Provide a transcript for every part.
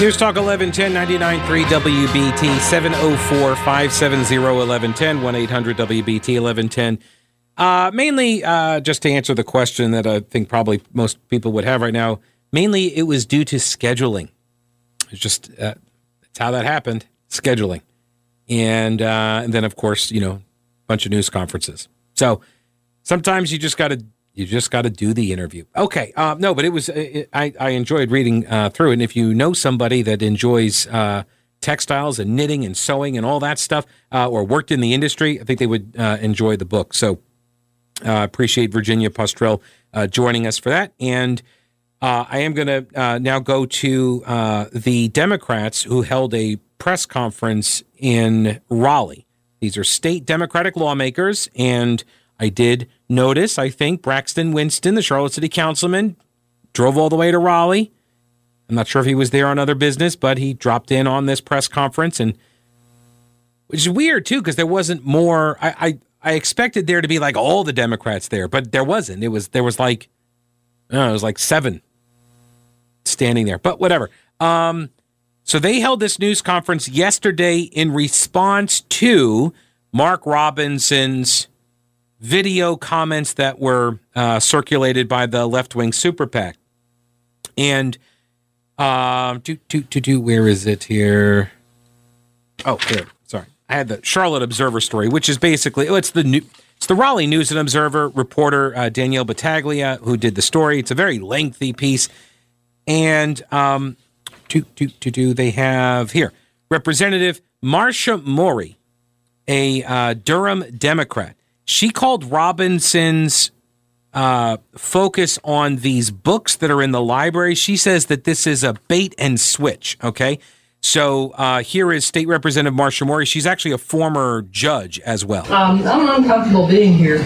News Talk 1110 99.3 WBT 704 570 1110 1 800 WBT 1110. Uh, mainly, uh, just to answer the question that I think probably most people would have right now, mainly it was due to scheduling. It's just uh, that's how that happened scheduling. And, uh, and then, of course, you know, a bunch of news conferences. So sometimes you just got to you just got to do the interview. Okay, uh, no, but it was it, I I enjoyed reading uh, through. And if you know somebody that enjoys uh, textiles and knitting and sewing and all that stuff, uh, or worked in the industry, I think they would uh, enjoy the book. So uh, appreciate Virginia Postrel joining us for that. And I am going to now go to the Democrats who held a press conference in Raleigh. These are state Democratic lawmakers and I did notice, I think, Braxton Winston, the Charlotte City Councilman, drove all the way to Raleigh. I'm not sure if he was there on other business, but he dropped in on this press conference and which is weird too, because there wasn't more I, I, I expected there to be like all the Democrats there, but there wasn't. It was there was like know, it was like seven standing there. But whatever. Um so they held this news conference yesterday in response to Mark Robinson's video comments that were uh, circulated by the left wing super PAC. And um, do, do, do, do, where is it here? Oh, here. Sorry. I had the Charlotte Observer story, which is basically, oh, it's the new. It's the Raleigh News and Observer reporter uh, Danielle Battaglia who did the story. It's a very lengthy piece, and um, to to to do they have here Representative Marcia Morey, a uh, Durham Democrat, she called Robinson's uh, focus on these books that are in the library. She says that this is a bait and switch. Okay. So uh, here is State Representative Marcia Morey. She's actually a former judge as well. Um, I'm uncomfortable being here.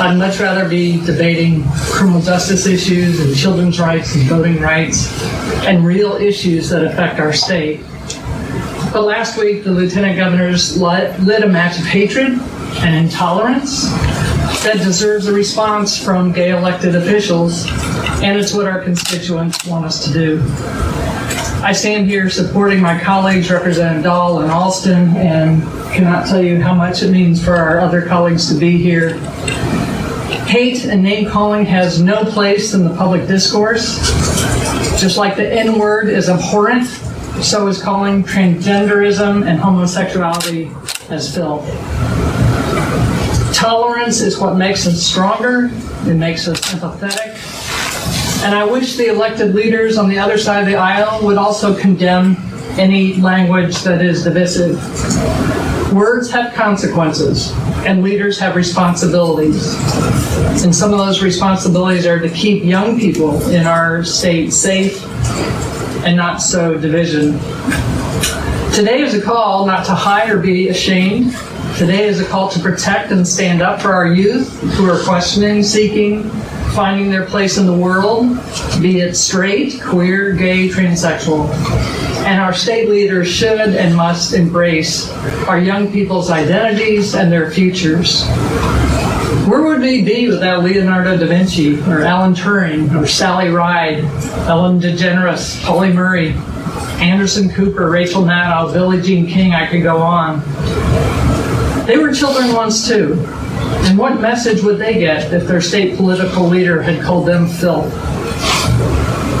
I'd much rather be debating criminal justice issues and children's rights and voting rights and real issues that affect our state. But last week, the lieutenant governors lit, lit a match of hatred and intolerance that deserves a response from gay elected officials, and it's what our constituents want us to do. I stand here supporting my colleagues, Representative Dahle and Alston, and cannot tell you how much it means for our other colleagues to be here. Hate and name calling has no place in the public discourse. Just like the N word is abhorrent, so is calling transgenderism and homosexuality as filth. Tolerance is what makes us stronger, it makes us empathetic. And I wish the elected leaders on the other side of the aisle would also condemn any language that is divisive. Words have consequences, and leaders have responsibilities. And some of those responsibilities are to keep young people in our state safe and not sow division. Today is a call not to hide or be ashamed, Today is a call to protect and stand up for our youth who are questioning, seeking, finding their place in the world, be it straight, queer, gay, transsexual. And our state leaders should and must embrace our young people's identities and their futures. Where would we be without Leonardo da Vinci, or Alan Turing, or Sally Ride, Ellen DeGeneres, Pauli Murray, Anderson Cooper, Rachel Maddow, Billie Jean King, I could go on. They were children once too. And what message would they get if their state political leader had called them filth?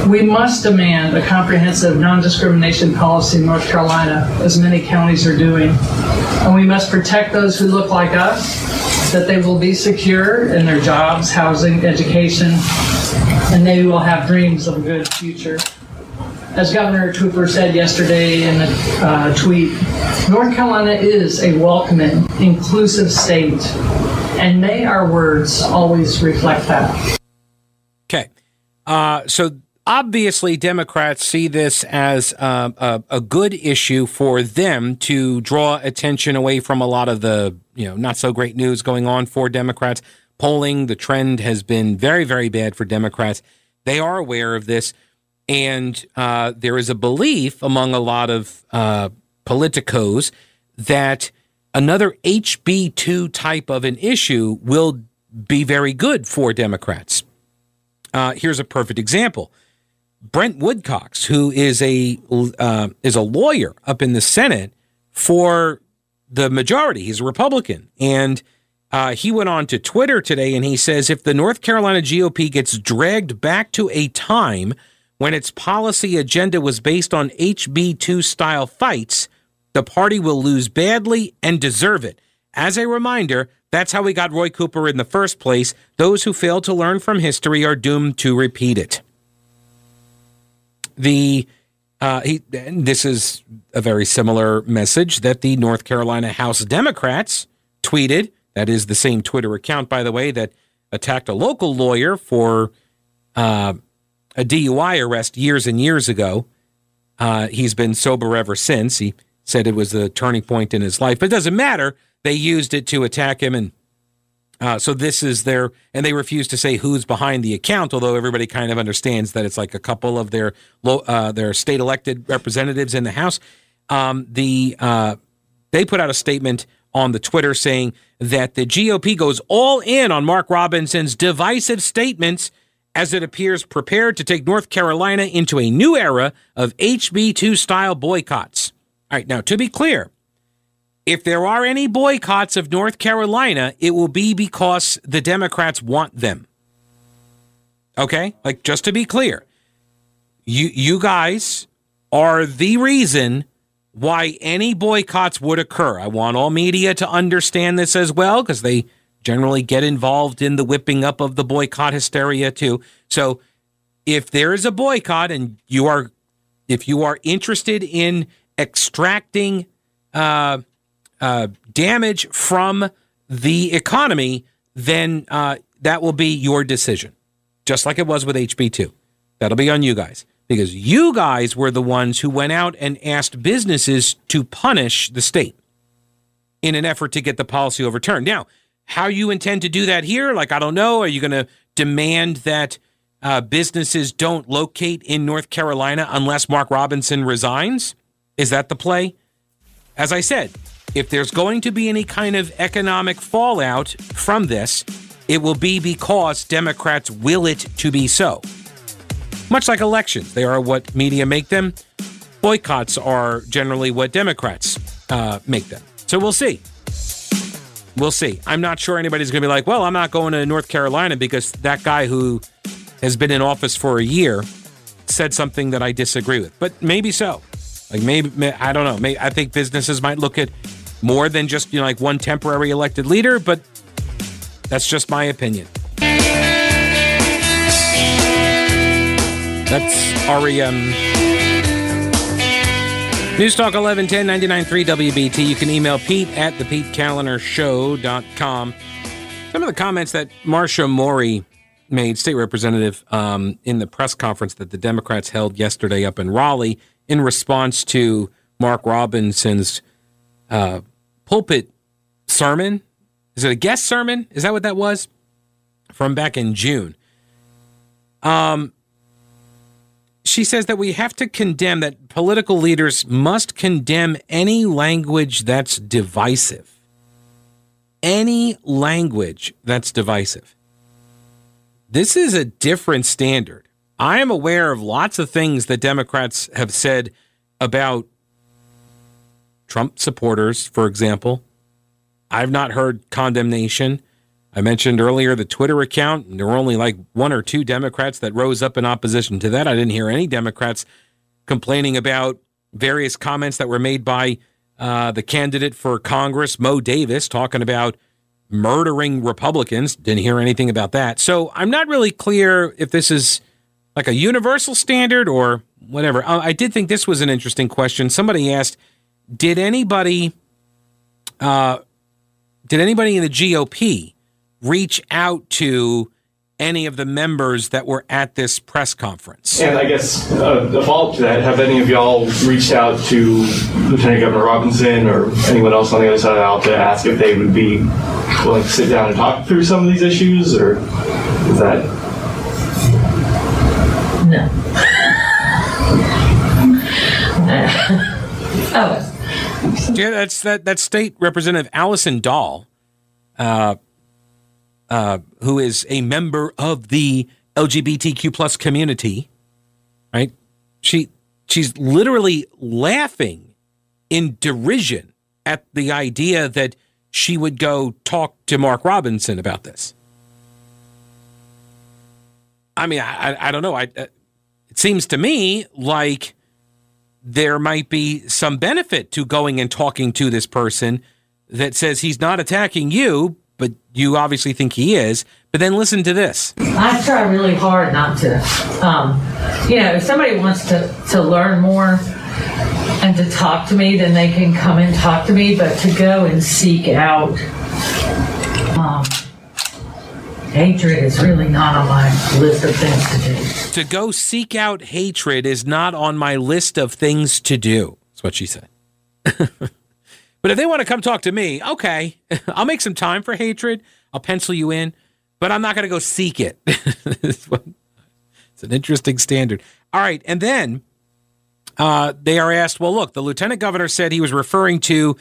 We must demand a comprehensive non discrimination policy in North Carolina, as many counties are doing. And we must protect those who look like us, that they will be secure in their jobs, housing, education, and they will have dreams of a good future. As Governor Cooper said yesterday in a uh, tweet, North Carolina is a welcoming, inclusive state, and may our words always reflect that. Okay. Uh, so obviously, Democrats see this as a, a, good issue for them to draw attention away from a lot of the you know not so great news going on for Democrats. Polling, the trend has been very, very bad for Democrats. They are aware of this. And uh, there is a belief among a lot of uh, politicos that another HB2 type of an issue will be very good for Democrats. Uh, here's a perfect example. Brent Woodcox, who is a uh, is a lawyer up in the Senate for the majority. He's a Republican, and uh, he went on to Twitter today and he says if the North Carolina GOP gets dragged back to a time when its policy agenda was based on HB2 style fights, the party will lose badly and deserve it. As a reminder, that's how we got Roy Cooper in the first place. Those who fail to learn from history are doomed to repeat it. The uh, he, this is a very similar message that the North Carolina House Democrats tweeted. That is the same Twitter account, by the way, that attacked a local lawyer for uh, a DUI arrest years and years ago. Uh, he's been sober ever since. He said it was the turning point in his life, but it doesn't matter. They used it to attack him, and uh, so this is their, and they refuse to say who's behind the account, although everybody kind of understands that it's like a couple of their uh, their state elected representatives in the House. Um, the uh, they put out a statement on the Twitter saying that the GOP goes all in on Mark Robinson's divisive statements as it appears prepared to take North Carolina into a new era of HB2 style boycotts. All right, now to be clear, if there are any boycotts of North Carolina, it will be because the Democrats want them. Okay? Like just to be clear, you you guys are the reason why any boycotts would occur. I want all media to understand this as well because they generally get involved in the whipping up of the boycott hysteria too. So if there is a boycott and you are if you are interested in extracting uh, uh, damage from the economy, then uh, that will be your decision, just like it was with HB2. That'll be on you guys because you guys were the ones who went out and asked businesses to punish the state in an effort to get the policy overturned. Now, how you intend to do that here, like, I don't know. Are you going to demand that uh, businesses don't locate in North Carolina unless Mark Robinson resigns? Is that the play? As I said, if there's going to be any kind of economic fallout from this, it will be because Democrats will it to be so. Much like elections, they are what media make them. Boycotts are generally what Democrats uh, make them. So we'll see. We'll see. I'm not sure anybody's going to be like, well, I'm not going to North Carolina because that guy who has been in office for a year said something that I disagree with. But maybe so. Like maybe I don't know. Maybe, I think businesses might look at more than just you know like one temporary elected leader, but that's just my opinion. That's REM. News Talk 1110 993 WBT. You can email Pete at thePeteKaliner Some of the comments that Marcia Morey made, state representative, um, in the press conference that the Democrats held yesterday up in Raleigh in response to Mark Robinson's uh, pulpit sermon. Is it a guest sermon? Is that what that was? From back in June. Um, she says that we have to condemn that political leaders must condemn any language that's divisive. Any language that's divisive. This is a different standard. I am aware of lots of things that Democrats have said about Trump supporters, for example. I've not heard condemnation. I mentioned earlier the Twitter account. and There were only like one or two Democrats that rose up in opposition to that. I didn't hear any Democrats complaining about various comments that were made by uh, the candidate for Congress, Mo Davis, talking about murdering Republicans. Didn't hear anything about that. So I'm not really clear if this is like a universal standard or whatever. Uh, I did think this was an interesting question. Somebody asked, did anybody uh, did anybody in the GOP reach out to any of the members that were at this press conference? And I guess uh, a follow up to that, have any of y'all reached out to Lieutenant Governor Robinson or anyone else on the other side of the aisle to ask if they would be willing to sit down and talk through some of these issues, or is that? No. oh. Yeah, that's that. That state representative Allison Dahle, uh, uh, who is a member of the LGBTQ plus community, right? She she's literally laughing in derision at the idea that she would go talk to Mark Robinson about this. I mean, I, I don't know. I, uh, it seems to me like there might be some benefit to going and talking to this person that says he's not attacking you, but you obviously think he is. But then listen to this. I try really hard not to. Um, you know, if somebody wants to, to learn more and to talk to me, then they can come and talk to me. But to go and seek out um, hatred is really not on my list of things to do. To go seek out hatred is not on my list of things to do. That's what she said. but if they want to come talk to me, okay, I'll make some time for hatred. I'll pencil you in, but I'm not going to go seek it. it's an interesting standard. All right. And then uh, they are asked, well, look, the lieutenant governor said he was referring to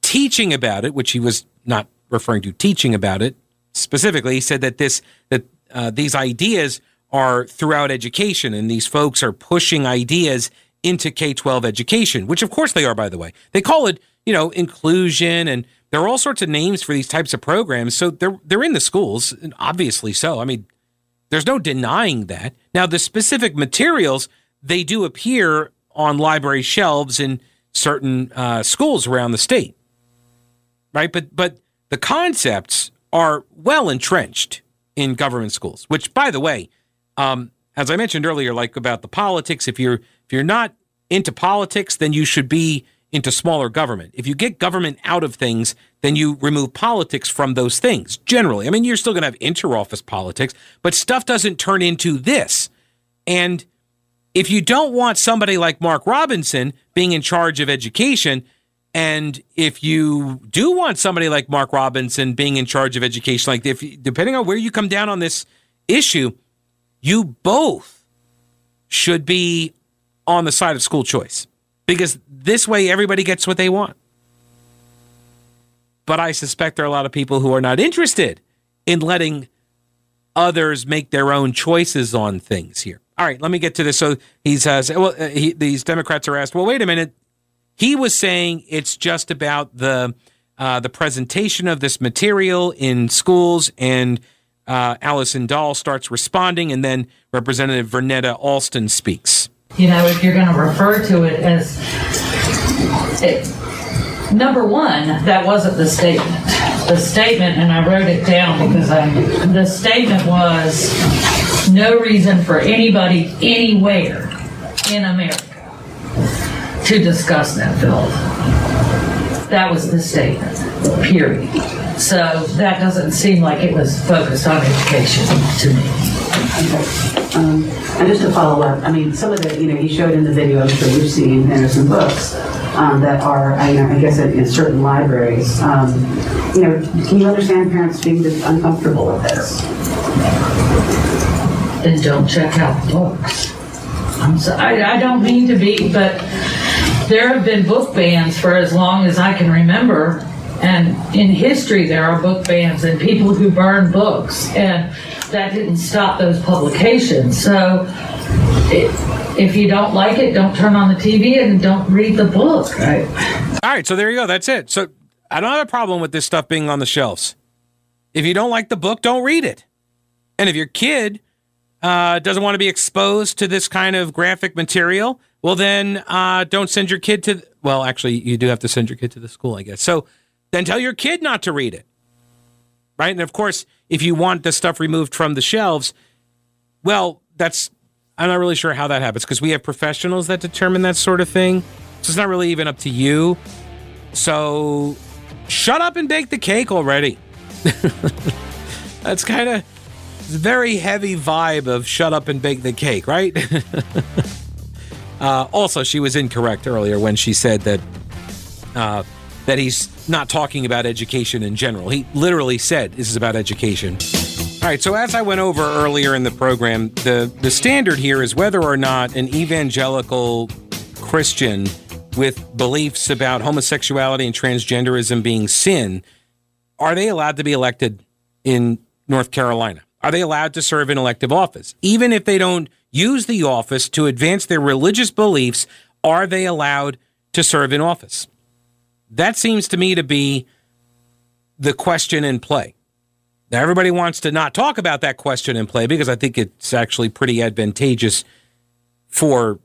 teaching about it, which he was not referring to teaching about it specifically. He said that this that uh, these ideas are throughout education, and these folks are pushing ideas into K twelve education, which of course they are. By the way, they call it you know inclusion, and there are all sorts of names for these types of programs. So they're they're in the schools, obviously so. I mean, there's no denying that. Now, the specific materials they do appear on library shelves in certain uh, schools around the state, right? But but the concepts are well entrenched in government schools. Which, by the way, um, as I mentioned earlier, like about the politics, if you're if you're not into politics, then you should be into smaller government. If you get government out of things, then you remove politics from those things. Generally, I mean, you're still going to have interoffice politics, but stuff doesn't turn into this. And if you don't want somebody like Mark Robinson being in charge of education, and if you do want somebody like Mark Robinson being in charge of education, like if depending on where you come down on this issue, you both should be on the side of school choice because this way everybody gets what they want. But I suspect there are a lot of people who are not interested in letting others make their own choices on things here. All right, let me get to this. So he's uh, well, uh, he, these Democrats are asked, well, wait a minute. He was saying it's just about the uh, the presentation of this material in schools, and uh, Allison Dahle starts responding, and then Representative Vernetta Alston speaks. You know, if you're going to refer to it as it, number one, that wasn't the statement. The statement, and I wrote it down because I the statement was no reason for anybody anywhere in America to discuss that bill. That was the statement, period. So that doesn't seem like it was focused on education to me. Um, and just to follow up, I mean, some of the, you know, he showed in the video, sure you've seen, and there's some books um, that are, I, know, I guess, in, in certain libraries. Um, you know, can you understand parents being uncomfortable with this? Then don't check out books. I'm so, I, I don't mean to be, but there have been book bans for as long as I can remember. And in history, there are book bans and people who burn books. And that didn't stop those publications. So it, if you don't like it, don't turn on the TV and don't read the book. Right? All right. So there you go. That's it. So I don't have a problem with this stuff being on the shelves. If you don't like the book, don't read it. And if your kid uh, doesn't want to be exposed to this kind of graphic material, well, then uh, don't send your kid to. Well, actually, you do have to send your kid to the school, I guess. So then tell your kid not to read it. Right. And of course, if you want the stuff removed from the shelves, well, that's. I'm not really sure how that happens because we have professionals that determine that sort of thing. So it's not really even up to you. So shut up and bake the cake already. that's kind of very heavy vibe of shut up and bake the cake, right? uh, also, she was incorrect earlier when she said that uh, that he's not talking about education in general. He literally said this is about education. All right, so as I went over earlier in the program, the, the standard here is whether or not an evangelical Christian with beliefs about homosexuality and transgenderism being sin, are they allowed to be elected in North Carolina? Are they allowed to serve in elective office? Even if they don't use the office to advance their religious beliefs, are they allowed to serve in office? That seems to me to be the question in play. Now, everybody wants to not talk about that question in play because I think it's actually pretty advantageous for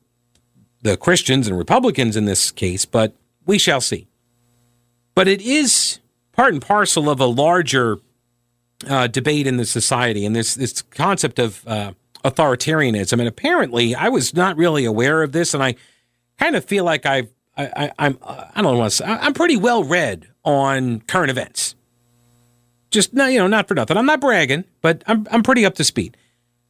the Christians and Republicans in this case, but we shall see. But it is part and parcel of a larger uh, debate in the society and this, this concept of uh, authoritarianism. And apparently, I was not really aware of this, and I kind of feel like I've I, I'm I don't want to say, I'm pretty well read on current events. Just no, you know, not for nothing. I'm not bragging, but I'm I'm pretty up to speed.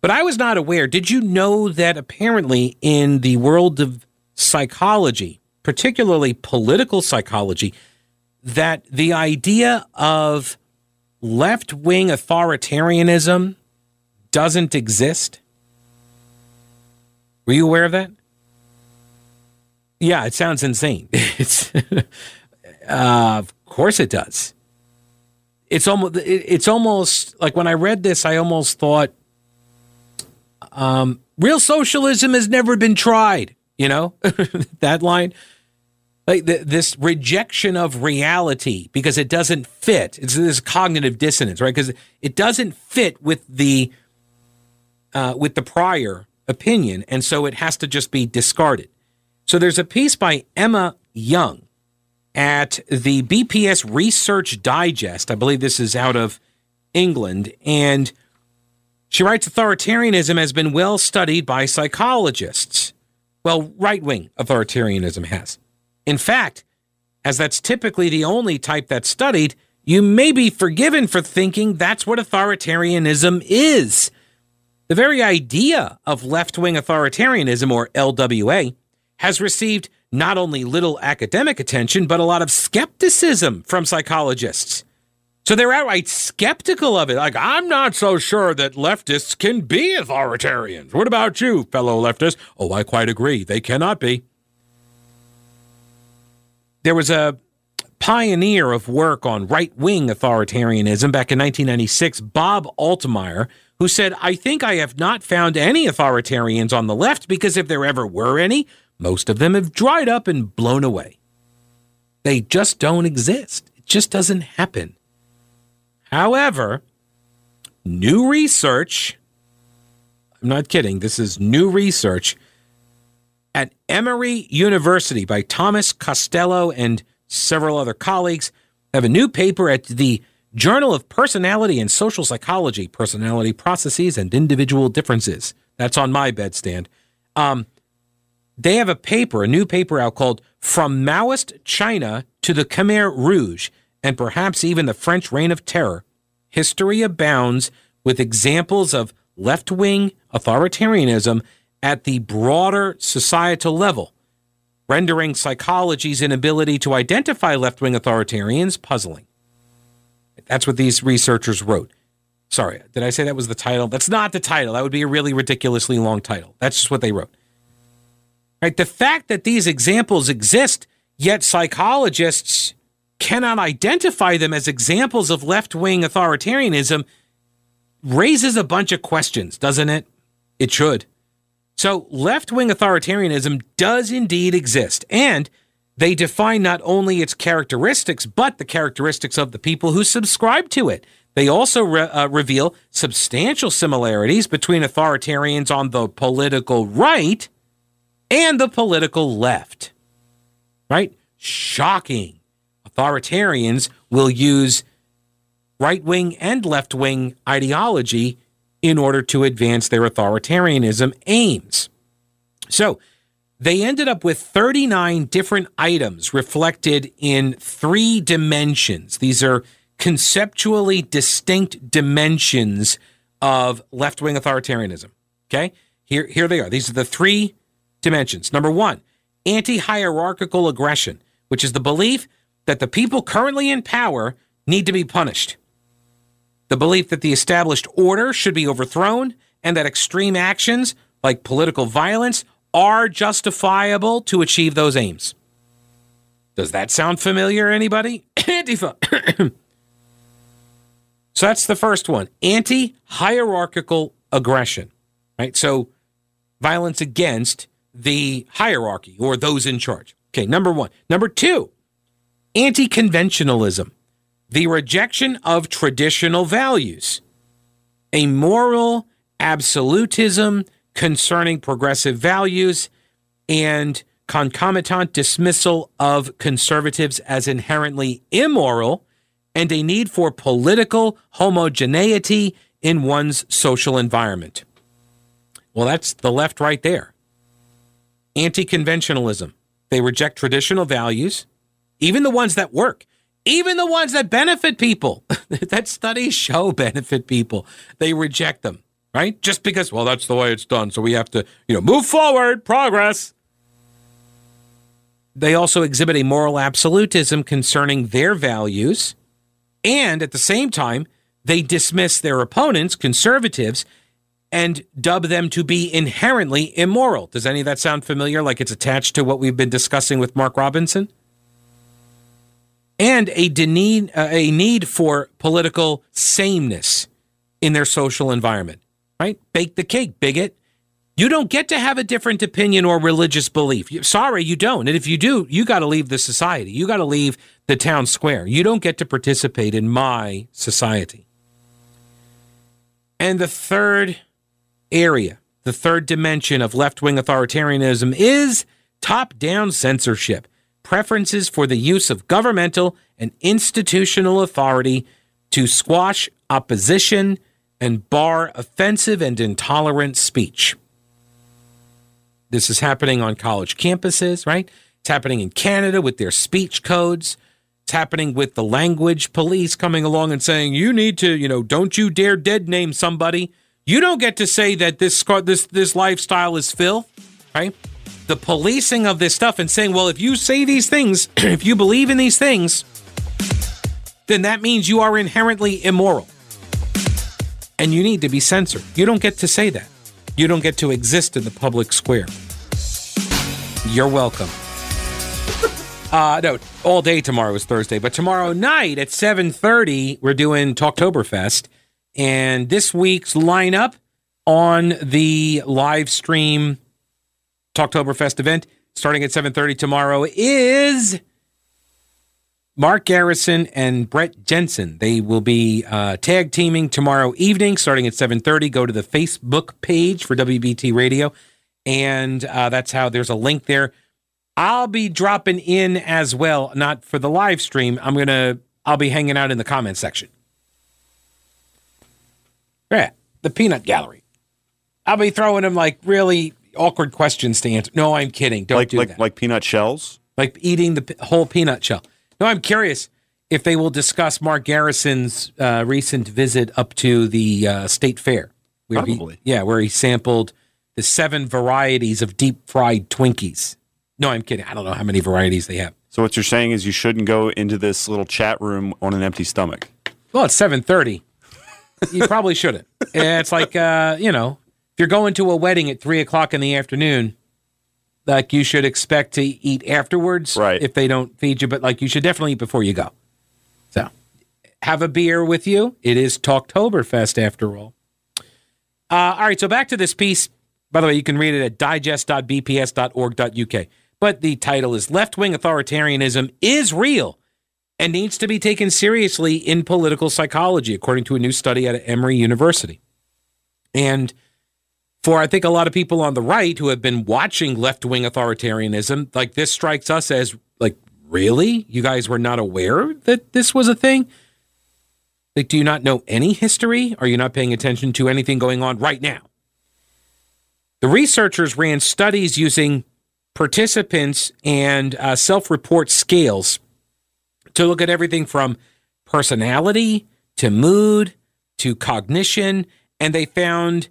But I was not aware. Did you know that apparently in the world of psychology, particularly political psychology, that the idea of left wing authoritarianism doesn't exist? Were you aware of that? Yeah, it sounds insane. It's uh, of course it does. It's almost it's almost like when I read this, I almost thought um, real socialism has never been tried. You know that line, like the, this rejection of reality because it doesn't fit. It's this cognitive dissonance, right? Because it doesn't fit with the uh, with the prior opinion, and so it has to just be discarded. So there's a piece by Emma Young at the BPS Research Digest. I believe this is out of England. And she writes authoritarianism has been well studied by psychologists. Well, right wing authoritarianism has. In fact, as that's typically the only type that's studied, you may be forgiven for thinking that's what authoritarianism is. The very idea of left wing authoritarianism, or LWA, has received not only little academic attention, but a lot of skepticism from psychologists. So they're outright skeptical of it. Like, I'm not so sure that leftists can be authoritarians. What about you, fellow leftists? Oh, I quite agree. They cannot be. There was a pioneer of work on right wing authoritarianism back in 1996, Bob Altemeyer, who said, I think I have not found any authoritarians on the left because if there ever were any, most of them have dried up and blown away. They just don't exist. It just doesn't happen. However, new research, I'm not kidding, this is new research at Emory University by Thomas Costello and several other colleagues have a new paper at the Journal of Personality and Social Psychology, Personality Processes and Individual Differences. That's on my bedstand. Um, they have a paper, a new paper out called From Maoist China to the Khmer Rouge and perhaps even the French Reign of Terror. History abounds with examples of left wing authoritarianism at the broader societal level, rendering psychology's inability to identify left wing authoritarians puzzling. That's what these researchers wrote. Sorry, did I say that was the title? That's not the title. That would be a really ridiculously long title. That's just what they wrote. Right? The fact that these examples exist, yet psychologists cannot identify them as examples of left wing authoritarianism raises a bunch of questions, doesn't it? It should. So, left wing authoritarianism does indeed exist, and they define not only its characteristics, but the characteristics of the people who subscribe to it. They also re- uh, reveal substantial similarities between authoritarians on the political right and the political left. Right? Shocking. Authoritarians will use right wing and left wing ideology in order to advance their authoritarianism aims. So, they ended up with 39 different items reflected in three dimensions. These are conceptually distinct dimensions of left wing authoritarianism. Okay? Here, here they are. These are the three dimensions. Number one, anti hierarchical aggression, which is the belief that the people currently in power need to be punished. The belief that the established order should be overthrown and that extreme actions like political violence are justifiable to achieve those aims. Does that sound familiar, anybody? Antifa. so that's the first one anti hierarchical aggression, right? So violence against the hierarchy or those in charge. Okay, number one. Number two, anti conventionalism, the rejection of traditional values, a moral absolutism concerning progressive values, and concomitant dismissal of conservatives as inherently immoral, and a need for political homogeneity in one's social environment. Well, that's the left right there. Anti conventionalism. They reject traditional values, even the ones that work, even the ones that benefit people, that studies show benefit people. They reject them, right? Just because, well, that's the way it's done. So we have to, you know, move forward, progress. They also exhibit a moral absolutism concerning their values. And at the same time, they dismiss their opponents, conservatives, and dub them to be inherently immoral. Does any of that sound familiar? Like it's attached to what we've been discussing with Mark Robinson? And a need, uh, a need for political sameness in their social environment, right? Bake the cake, bigot. You don't get to have a different opinion or religious belief. Sorry, you don't. And if you do, you got to leave the society. You got to leave the town square. You don't get to participate in my society. And the third area, the third dimension of left wing authoritarianism is top down censorship, preferences for the use of governmental and institutional authority to squash opposition and bar offensive and intolerant speech. This is happening on college campuses, right? It's happening in Canada with their speech codes. It's happening with the language police coming along and saying, you need to, you know, don't you dare dead name somebody you don't get to say that this this this lifestyle is filth, right? The policing of this stuff and saying, well, if you say these things, if you believe in these things, then that means you are inherently immoral. And you need to be censored. You don't get to say that. You don't get to exist in the public square. You're welcome. Uh, no, all day tomorrow is Thursday, but tomorrow night at 7:30 we're doing Talktoberfest and this week's lineup on the live stream Talktoberfest event starting at 7:30 tomorrow is Mark Garrison and Brett Jensen. They will be uh, tag teaming tomorrow evening starting at 7:30. Go to the Facebook page for WBT Radio, and uh, that's how there's a link there. I'll be dropping in as well, not for the live stream. I'm gonna I'll be hanging out in the comment section. Yeah, the peanut gallery. I'll be throwing him like really awkward questions to answer. No, I'm kidding. Don't like, do like, that. Like peanut shells? Like eating the whole peanut shell. No, I'm curious if they will discuss Mark Garrison's uh, recent visit up to the uh, state fair. Where Probably. He, yeah, where he sampled the seven varieties of deep fried Twinkies. No, I'm kidding. I don't know how many varieties they have. So what you're saying is you shouldn't go into this little chat room on an empty stomach. Well, it's 7:30. You probably shouldn't. It's like uh, you know, if you're going to a wedding at three o'clock in the afternoon, like you should expect to eat afterwards. Right. If they don't feed you, but like you should definitely eat before you go. So have a beer with you. It is Talktoberfest after all. Uh, all right, so back to this piece. By the way, you can read it at digest.bps.org.uk. But the title is Left Wing Authoritarianism is Real and needs to be taken seriously in political psychology, according to a new study at Emory University. And for I think a lot of people on the right who have been watching left wing authoritarianism, like this strikes us as like, really? You guys were not aware that this was a thing? Like, do you not know any history? Are you not paying attention to anything going on right now? The researchers ran studies using participants and uh, self report scales to look at everything from personality to mood to cognition. And they found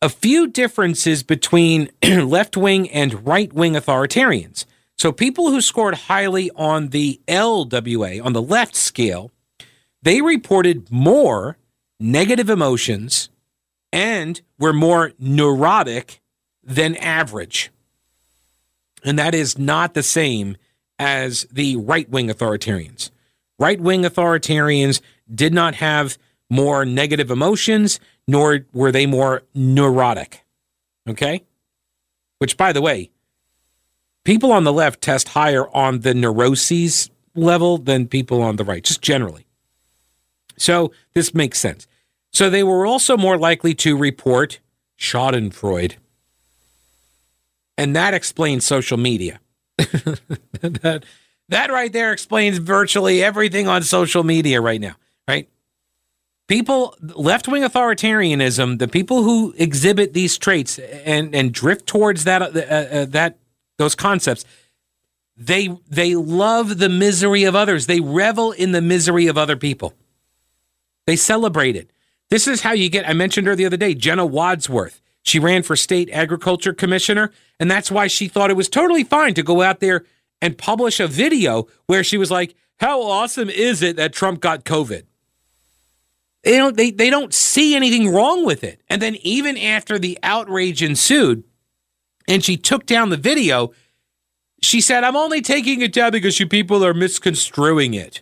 a few differences between left wing and right wing authoritarians. So people who scored highly on the LWA, on the left scale, they reported more negative emotions and were more neurotic than average. And that is not the same as the right wing authoritarians. Right wing authoritarians did not have more negative emotions, nor were they more neurotic. Okay? which, by the way, people on the left test higher on the neuroses level than people on the right, just generally. So this makes sense. So they were also more likely to report Schadenfreude. And that explains social media. that, that right there explains virtually everything on social media right now, right? People, left wing authoritarianism, the people who exhibit these traits and, and drift towards that, uh, uh, that, those concepts, they, they love the misery of others. They revel in the misery of other people. They celebrate it. This is how you get, I mentioned her the other day, Jenna Wadsworth. She ran for state agriculture commissioner, and that's why she thought it was totally fine to go out there and publish a video where she was like, How awesome is it that Trump got COVID? They don't, they, they don't see anything wrong with it. And then, even after the outrage ensued and she took down the video, she said, I'm only taking it down because you people are misconstruing it.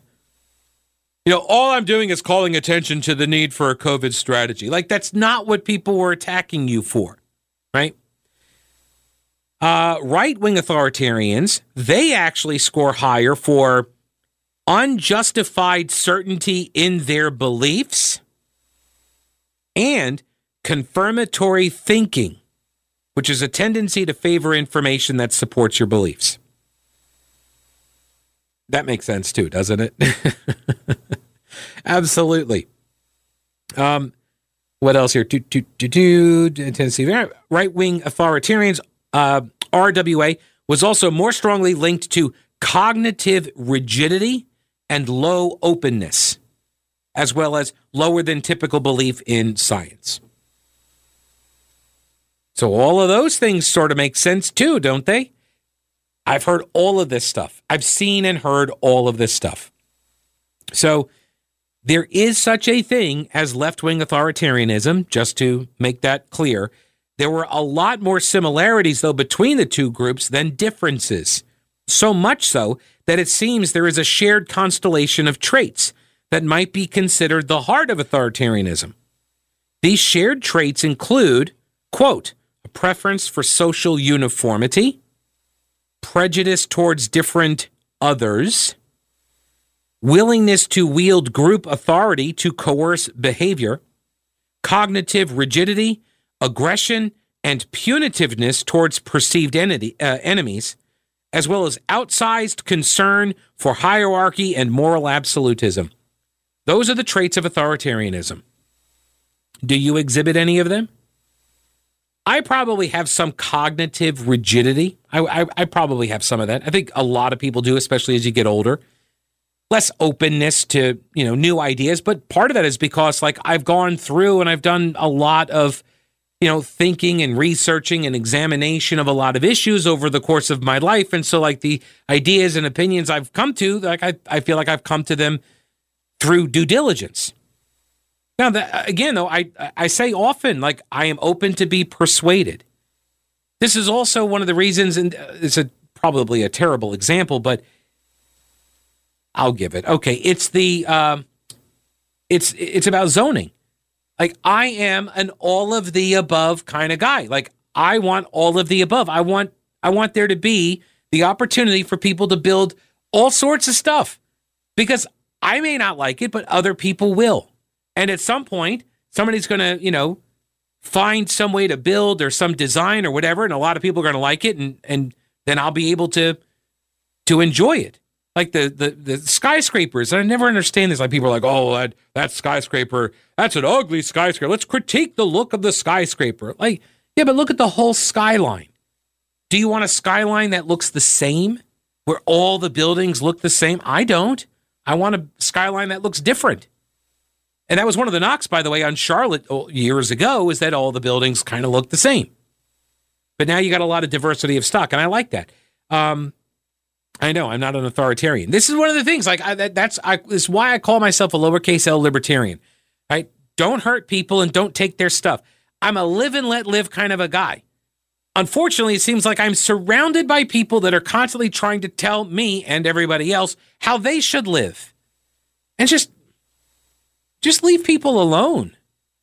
You know, all I'm doing is calling attention to the need for a COVID strategy. Like, that's not what people were attacking you for, right? Uh, right wing authoritarians, they actually score higher for unjustified certainty in their beliefs and confirmatory thinking, which is a tendency to favor information that supports your beliefs. That makes sense too, doesn't it? Absolutely. Um, what else here? Do, do, do, do, Tennessee right wing authoritarians. Uh, RWA was also more strongly linked to cognitive rigidity and low openness, as well as lower than typical belief in science. So all of those things sort of make sense too, don't they? I've heard all of this stuff. I've seen and heard all of this stuff. So there is such a thing as left wing authoritarianism, just to make that clear. There were a lot more similarities, though, between the two groups than differences. So much so that it seems there is a shared constellation of traits that might be considered the heart of authoritarianism. These shared traits include, quote, a preference for social uniformity, prejudice towards different others, willingness to wield group authority to coerce behavior, cognitive rigidity, aggression, and punitiveness towards perceived entity, uh, enemies, as well as outsized concern for hierarchy and moral absolutism. Those are the traits of authoritarianism. Do you exhibit any of them? I probably have some cognitive rigidity. I, I, I, probably have some of that. I think a lot of people do, especially as you get older. Less openness to you know new ideas, but part of that is because like I've gone through and I've done a lot of you know thinking and researching and examination of a lot of issues over the course of my life, and so like the ideas and opinions I've come to, like I, I feel like I've come to them through due diligence. Now, that, again, though, I, I say often, like, I am open to be persuaded. This is also one of the reasons, and uh, it's a, probably a terrible example, but I'll give it. Okay, it's the um, it's it's about zoning. Like I am an all of the above kind of guy. Like I want all of the above. I want I want there to be the opportunity for people to build all sorts of stuff because I may not like it, but other people will. And at some point, somebody's going to, you know, find some way to build or some design or whatever, and a lot of people are going to like it, and and then I'll be able to to enjoy it. Like the the the skyscrapers, I never understand this. Like people are like, oh, that that skyscraper, that's an ugly skyscraper. Let's critique the look of the skyscraper. Like, yeah, but look at the whole skyline. Do you want a skyline that looks the same, where all the buildings look the same? I don't. I want a skyline that looks different. And that was one of the knocks, by the way, on Charlotte oh, years ago, is that all the buildings kind of look the same. But now you got a lot of diversity of stock, and I like that. Um, I know I'm not an authoritarian. This is one of the things. Like I, that, that's I, is why I call myself a lowercase L libertarian. Right? Don't hurt people and don't take their stuff. I'm a live and let live kind of a guy. Unfortunately, it seems like I'm surrounded by people that are constantly trying to tell me and everybody else how they should live. And just just leave people alone.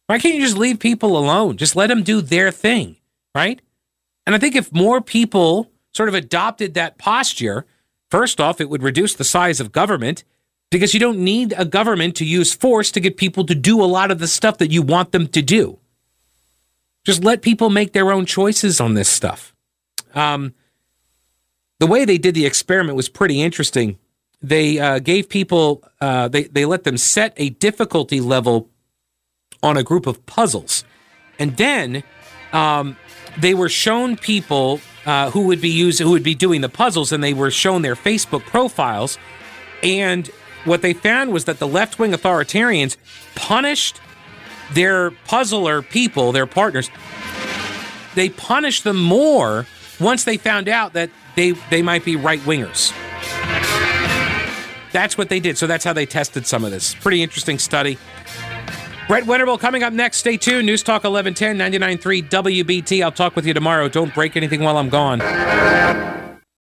Why can't you just leave people alone? Just let them do their thing, right? And I think if more people sort of adopted that posture, first off, it would reduce the size of government because you don't need a government to use force to get people to do a lot of the stuff that you want them to do. Just let people make their own choices on this stuff. Um, the way they did the experiment was pretty interesting. They uh, gave people, uh, they, they let them set a difficulty level on a group of puzzles. And then um, they were shown people uh, who would be using, who would be doing the puzzles, and they were shown their Facebook profiles. And what they found was that the left wing authoritarians punished their puzzler people, their partners. They punished them more once they found out that they they might be right wingers. That's what they did. So that's how they tested some of this. Pretty interesting study. Brett Winterble coming up next. Stay tuned. News Talk 1110 99.3 WBT. I'll talk with you tomorrow. Don't break anything while I'm gone.